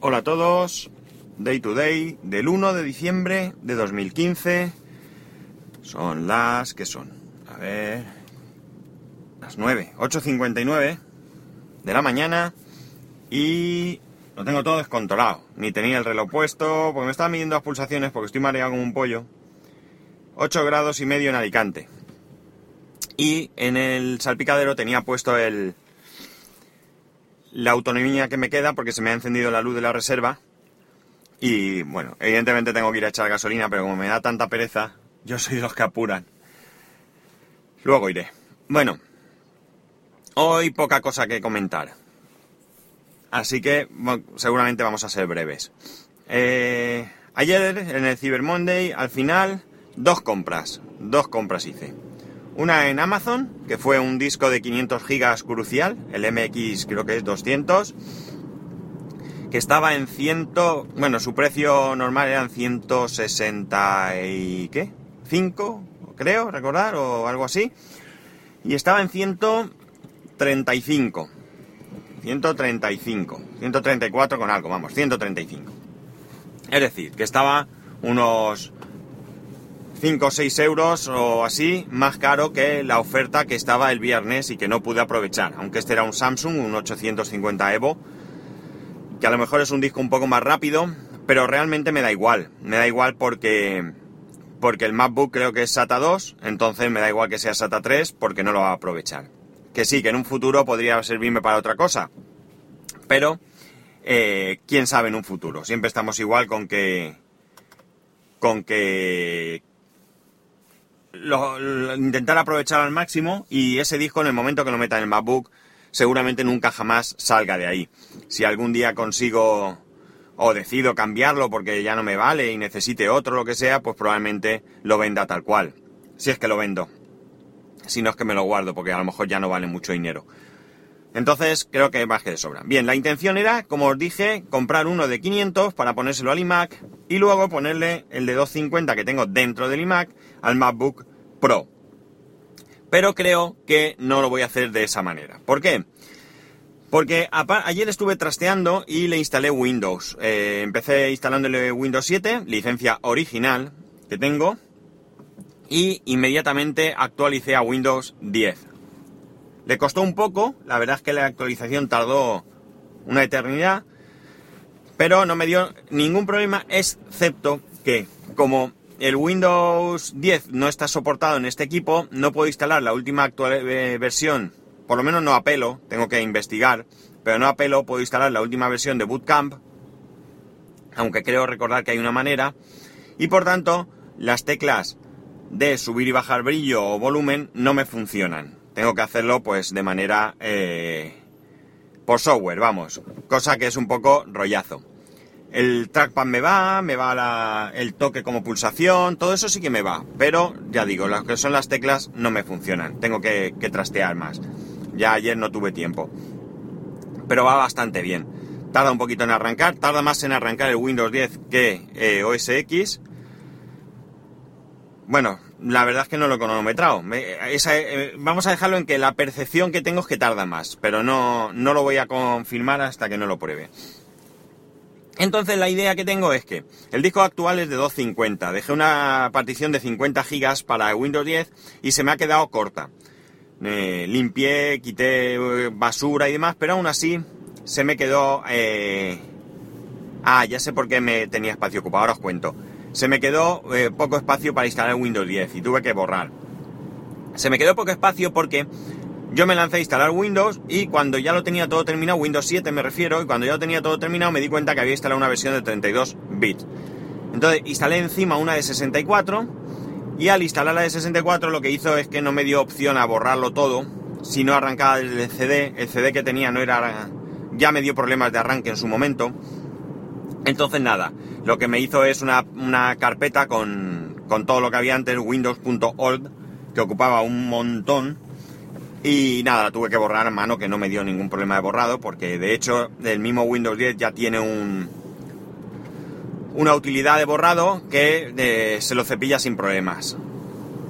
Hola a todos, Day to Day del 1 de diciembre de 2015. Son las... ¿qué son? A ver... Las 9, 8.59 de la mañana y lo tengo todo descontrolado. Ni tenía el reloj puesto porque me estaba midiendo las pulsaciones porque estoy mareado como un pollo. 8 grados y medio en Alicante. Y en el salpicadero tenía puesto el, la autonomía que me queda porque se me ha encendido la luz de la reserva. Y bueno, evidentemente tengo que ir a echar gasolina, pero como me da tanta pereza, yo soy los que apuran. Luego iré. Bueno, hoy poca cosa que comentar. Así que seguramente vamos a ser breves. Eh, ayer en el Cyber Monday, al final, dos compras. Dos compras hice. Una en Amazon, que fue un disco de 500 gigas crucial, el MX creo que es 200, que estaba en 100, bueno, su precio normal eran 160 y qué, 5, creo, recordar, o algo así, y estaba en 135, 135, 134 con algo, vamos, 135. Es decir, que estaba unos 5 o 6 euros o así más caro que la oferta que estaba el viernes y que no pude aprovechar. Aunque este era un Samsung, un 850 Evo, que a lo mejor es un disco un poco más rápido, pero realmente me da igual. Me da igual porque, porque el MacBook creo que es SATA 2, entonces me da igual que sea SATA 3 porque no lo va a aprovechar. Que sí, que en un futuro podría servirme para otra cosa, pero eh, quién sabe en un futuro. Siempre estamos igual con que con que intentar aprovechar al máximo y ese disco en el momento que lo meta en el MacBook seguramente nunca jamás salga de ahí. Si algún día consigo o decido cambiarlo porque ya no me vale y necesite otro lo que sea, pues probablemente lo venda tal cual. Si es que lo vendo. Si no es que me lo guardo porque a lo mejor ya no vale mucho dinero. Entonces creo que más que de sobra. Bien, la intención era, como os dije, comprar uno de 500 para ponérselo al iMac y luego ponerle el de 250 que tengo dentro del iMac al MacBook Pro. Pero creo que no lo voy a hacer de esa manera. ¿Por qué? Porque ayer estuve trasteando y le instalé Windows. Eh, empecé instalándole Windows 7, licencia original que tengo, y inmediatamente actualicé a Windows 10. Le costó un poco, la verdad es que la actualización tardó una eternidad, pero no me dio ningún problema, excepto que como el Windows 10 no está soportado en este equipo, no puedo instalar la última actual, eh, versión, por lo menos no apelo, tengo que investigar, pero no apelo, puedo instalar la última versión de Bootcamp, aunque creo recordar que hay una manera, y por tanto las teclas de subir y bajar brillo o volumen no me funcionan. Tengo que hacerlo pues de manera eh, por software, vamos, cosa que es un poco rollazo. El trackpad me va, me va el toque como pulsación, todo eso sí que me va. Pero ya digo, las que son las teclas no me funcionan. Tengo que, trastear más. Ya ayer no tuve tiempo. Pero va bastante bien. Tarda un poquito en arrancar, tarda más en arrancar el Windows 10 que eh, OS X. Bueno, la verdad es que no lo he cronometrado. Eh, vamos a dejarlo en que la percepción que tengo es que tarda más, pero no, no lo voy a confirmar hasta que no lo pruebe. Entonces la idea que tengo es que el disco actual es de 250. Dejé una partición de 50 gigas para Windows 10 y se me ha quedado corta. limpié, quité eh, basura y demás, pero aún así se me quedó... Eh, ah, ya sé por qué me tenía espacio ocupado, ahora os cuento. Se me quedó eh, poco espacio para instalar Windows 10 y tuve que borrar. Se me quedó poco espacio porque yo me lancé a instalar Windows y cuando ya lo tenía todo terminado, Windows 7 me refiero, y cuando ya lo tenía todo terminado me di cuenta que había instalado una versión de 32 bits. Entonces instalé encima una de 64 y al instalar la de 64 lo que hizo es que no me dio opción a borrarlo todo, sino arrancaba desde el CD, el CD que tenía no era... ya me dio problemas de arranque en su momento. Entonces nada, lo que me hizo es una, una carpeta con, con todo lo que había antes, windows.old, que ocupaba un montón y nada, la tuve que borrar a mano, que no me dio ningún problema de borrado, porque de hecho el mismo Windows 10 ya tiene un, una utilidad de borrado que se lo cepilla sin problemas.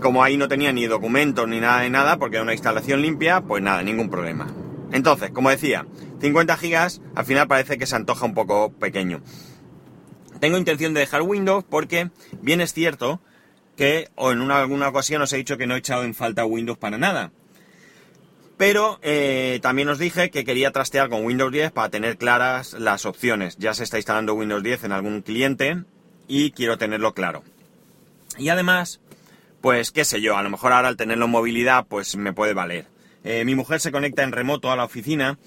Como ahí no tenía ni documentos ni nada de nada, porque era una instalación limpia, pues nada, ningún problema. Entonces, como decía, 50 gigas al final parece que se antoja un poco pequeño. Tengo intención de dejar Windows porque bien es cierto que o en una, alguna ocasión os he dicho que no he echado en falta Windows para nada. Pero eh, también os dije que quería trastear con Windows 10 para tener claras las opciones. Ya se está instalando Windows 10 en algún cliente y quiero tenerlo claro. Y además, pues qué sé yo, a lo mejor ahora al tenerlo en movilidad pues me puede valer. Eh, mi mujer se conecta en remoto a la oficina,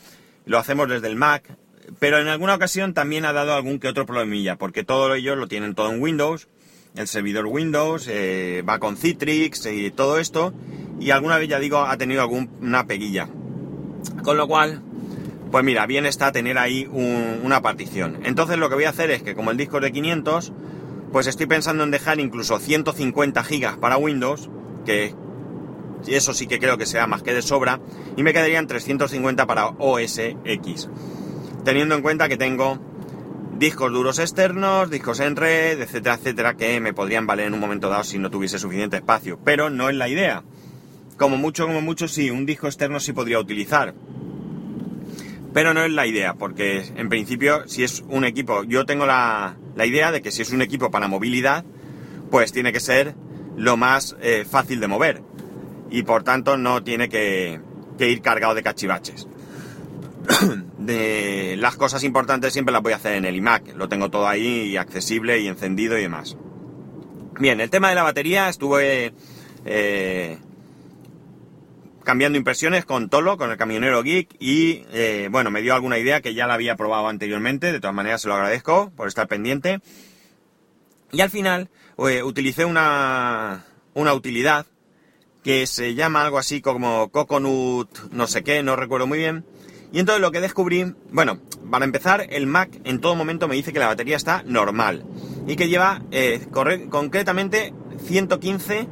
lo hacemos desde el Mac, pero en alguna ocasión también ha dado algún que otro problemilla, porque todo ellos lo tienen todo en Windows, el servidor Windows, eh, va con Citrix y todo esto, y alguna vez ya digo ha tenido alguna peguilla. Con lo cual, pues mira, bien está tener ahí una partición. Entonces lo que voy a hacer es que como el disco es de 500, pues estoy pensando en dejar incluso 150 gigas para Windows, que eso sí que creo que sea más que de sobra, y me quedarían 350 para OS X. Teniendo en cuenta que tengo discos duros externos, discos en red, etcétera, etcétera, que me podrían valer en un momento dado si no tuviese suficiente espacio. Pero no es la idea. Como mucho, como mucho, sí, un disco externo sí podría utilizar. Pero no es la idea, porque en principio, si es un equipo, yo tengo la, idea de que si es un equipo para movilidad, pues tiene que ser lo más eh, fácil de mover. Y por tanto no tiene que, ir cargado de cachivaches. las cosas importantes siempre las voy a hacer en el iMac. Lo tengo todo ahí accesible y encendido y demás. Bien, el tema de la batería estuve eh, cambiando impresiones con Tolo, con el camionero geek, y eh, bueno, me dio alguna idea que ya la había probado anteriormente, de todas maneras se lo agradezco por estar pendiente. Y al final eh, utilicé una utilidad que se llama algo así como Coconut, no sé qué, no recuerdo muy bien. Y entonces lo que descubrí, bueno, para empezar, el Mac en todo momento me dice que la batería está normal y que lleva eh, concretamente 115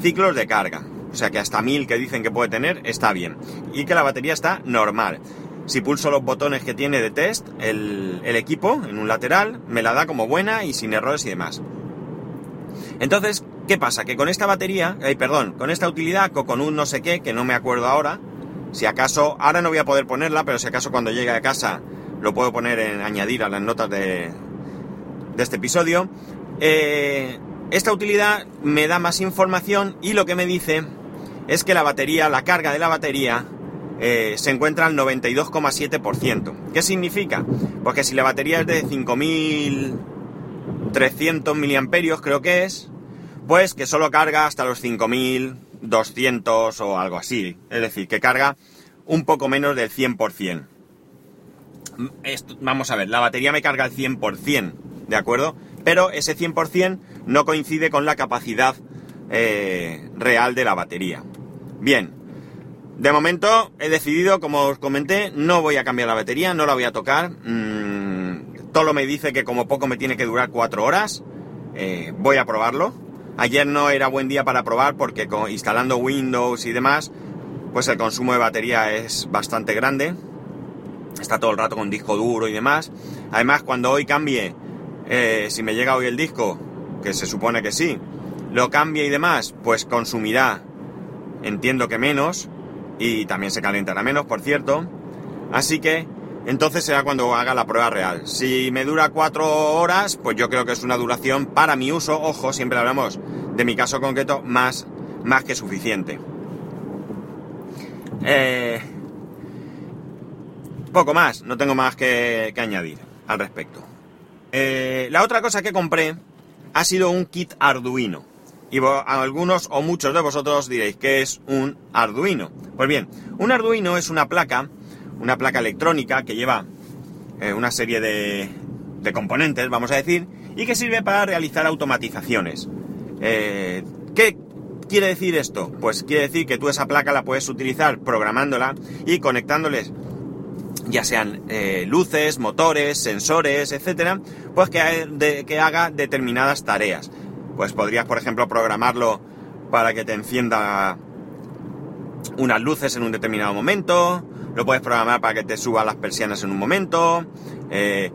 ciclos de carga. O sea que hasta 1000 que dicen que puede tener está bien. Y que la batería está normal. Si pulso los botones que tiene de test, el, equipo en un lateral me la da como buena y sin errores y demás. Entonces, ¿qué pasa? Que con esta batería, eh, perdón, con esta utilidad, un no sé qué, que no me acuerdo ahora, si acaso, ahora no voy a poder ponerla, pero si acaso cuando llegue a casa lo puedo poner en añadir a las notas de, de este episodio, eh, esta utilidad me da más información y lo que me dice es que la batería, la carga de la batería, eh, se encuentra al 92,7%. ¿Qué significa? Porque si la batería es de 5300 miliamperios, creo que es, pues que solo carga hasta los 5200 o algo así. Es decir, que carga un poco menos del 100%. vamos a ver, la batería me carga al 100%, ¿de acuerdo? pero ese 100% no coincide con la capacidad eh, real de la batería. Bien, de momento he decidido, como os comenté, no voy a cambiar la batería, no la voy a tocar. Mm, Tolo me dice que como poco me tiene que durar 4 horas. Eh, voy a probarlo. Ayer no era buen día para probar porque instalando Windows y demás, pues el consumo de batería es bastante grande. Está todo el rato con disco duro y demás. Además, cuando hoy cambie eh, si me llega hoy el disco, que se supone que sí, lo cambia y demás, pues consumirá, entiendo que menos, y también se calentará menos, por cierto. Así que entonces será cuando haga la prueba real. Si me dura cuatro horas, pues yo creo que es una duración para mi uso, ojo, siempre hablamos de mi caso concreto, más, más que suficiente. Eh, poco más, no tengo más que añadir al respecto. Eh, la otra cosa que compré ha sido un kit Arduino. Y algunos o muchos de vosotros diréis que es un Arduino. Pues bien, un Arduino es una placa, una placa electrónica que lleva eh, una serie de, componentes, vamos a decir, y que sirve para realizar automatizaciones. Eh, ¿Qué quiere decir esto? Pues quiere decir que tú esa placa la puedes utilizar programándola y conectándoles ya sean eh, luces, motores, sensores, etcétera, pues que, que haga determinadas tareas. Pues podrías, por ejemplo, programarlo para que te encienda unas luces en un determinado momento, lo puedes programar para que te suba las persianas en un momento, eh,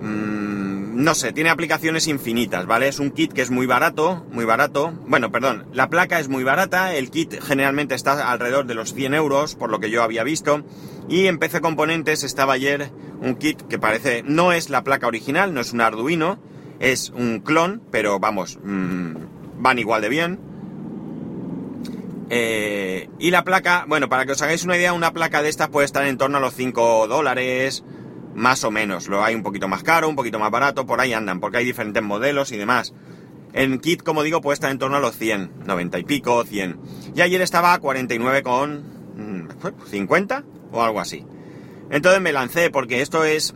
mm, no sé, tiene aplicaciones infinitas, ¿vale? Es un kit que es muy barato, muy barato. Bueno, perdón, la placa es muy barata, el kit generalmente está alrededor de los 100 euros, por lo que yo había visto. Y en PC Componentes estaba ayer un kit que parece, no es la placa original, no es un Arduino, es un clon, pero vamos, mmm, van igual de bien. Eh, y la placa, bueno, para que os hagáis una idea, una placa de estas puede estar en torno a los 5 dólares, más o menos. Lo hay un poquito más caro, un poquito más barato, por ahí andan, porque hay diferentes modelos y demás. En kit, como digo, puede estar en torno a los 100, 90 y pico, 100. Y ayer estaba a 49 con 50 mm, o algo así. Entonces me lancé porque esto es,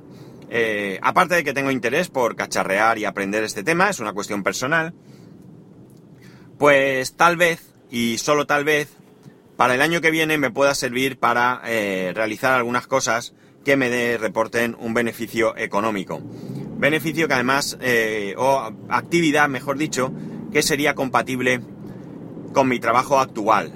eh, aparte de que tengo interés por cacharrear y aprender este tema, es una cuestión personal, pues tal vez, y solo tal vez, para el año que viene me pueda servir para eh, realizar algunas cosas que me reporten un beneficio económico. Beneficio que además, eh, o actividad, mejor dicho, que sería compatible con mi trabajo actual.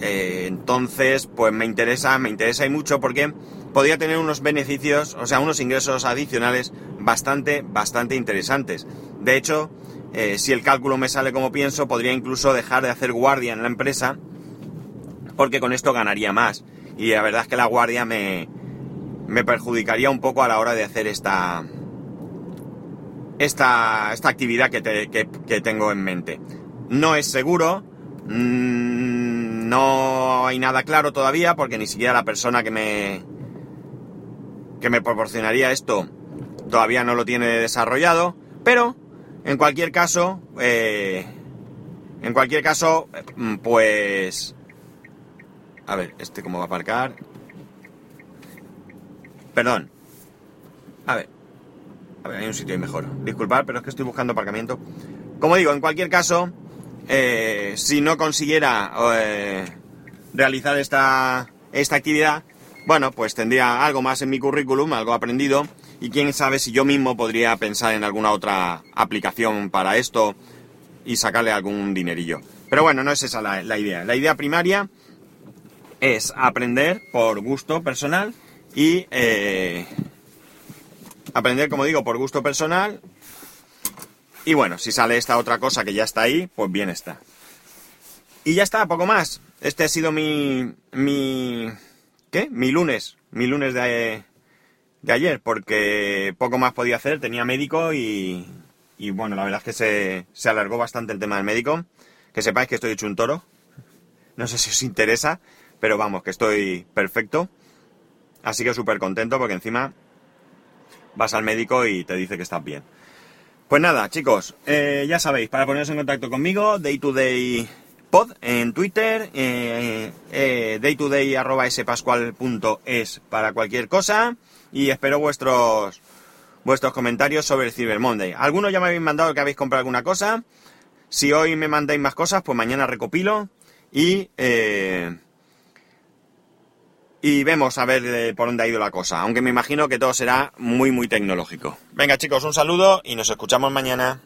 Eh, entonces, pues me interesa, me interesa y mucho porque podría tener unos beneficios, o sea, unos ingresos adicionales bastante, bastante interesantes. De hecho, eh, si el cálculo me sale como pienso, podría incluso dejar de hacer guardia en la empresa, porque con esto ganaría más. Y la verdad es que la guardia me, me perjudicaría un poco a la hora de hacer esta, esta, esta actividad que, tengo en mente. No es seguro, mm, no hay nada claro todavía porque ni siquiera la persona que me, que me proporcionaría esto todavía no lo tiene desarrollado, pero en cualquier caso, eh, en cualquier caso, mm, pues... A ver, este cómo va a aparcar. Perdón. A ver. A ver, hay un sitio ahí mejor. Disculpad, pero es que estoy buscando aparcamiento. Como digo, en cualquier caso, eh, si no consiguiera eh, realizar esta, esta actividad, bueno, pues tendría algo más en mi currículum, algo aprendido, y quién sabe si yo mismo podría pensar en alguna otra aplicación para esto y sacarle algún dinerillo. Pero bueno, no es esa la, idea. La idea primaria es aprender por gusto personal y eh, aprender, como digo, por gusto personal. Y bueno, si sale esta otra cosa que ya está ahí, pues bien está. Y ya está, poco más. Este ha sido mi. mi. ¿Qué? Mi lunes. Mi lunes de, de ayer, porque poco más podía hacer, tenía médico y. Bueno, la verdad es que se, se alargó bastante el tema del médico. Que sepáis que estoy hecho un toro. No sé si os interesa, pero vamos, que estoy perfecto. Así que súper contento porque encima vas al médico y te dice que estás bien. Pues nada, chicos, eh, ya sabéis, para poneros en contacto conmigo, Day to Day Pod en Twitter, eh, eh, daytoday.spascual.es para cualquier cosa y espero vuestros vuestros comentarios sobre el Cyber Monday. Algunos ya me habéis mandado que habéis comprado alguna cosa. Si hoy me mandáis más cosas, pues mañana recopilo y eh, y vemos a ver eh, por dónde ha ido la cosa, aunque me imagino que todo será muy muy tecnológico. Venga chicos, un saludo y nos escuchamos mañana.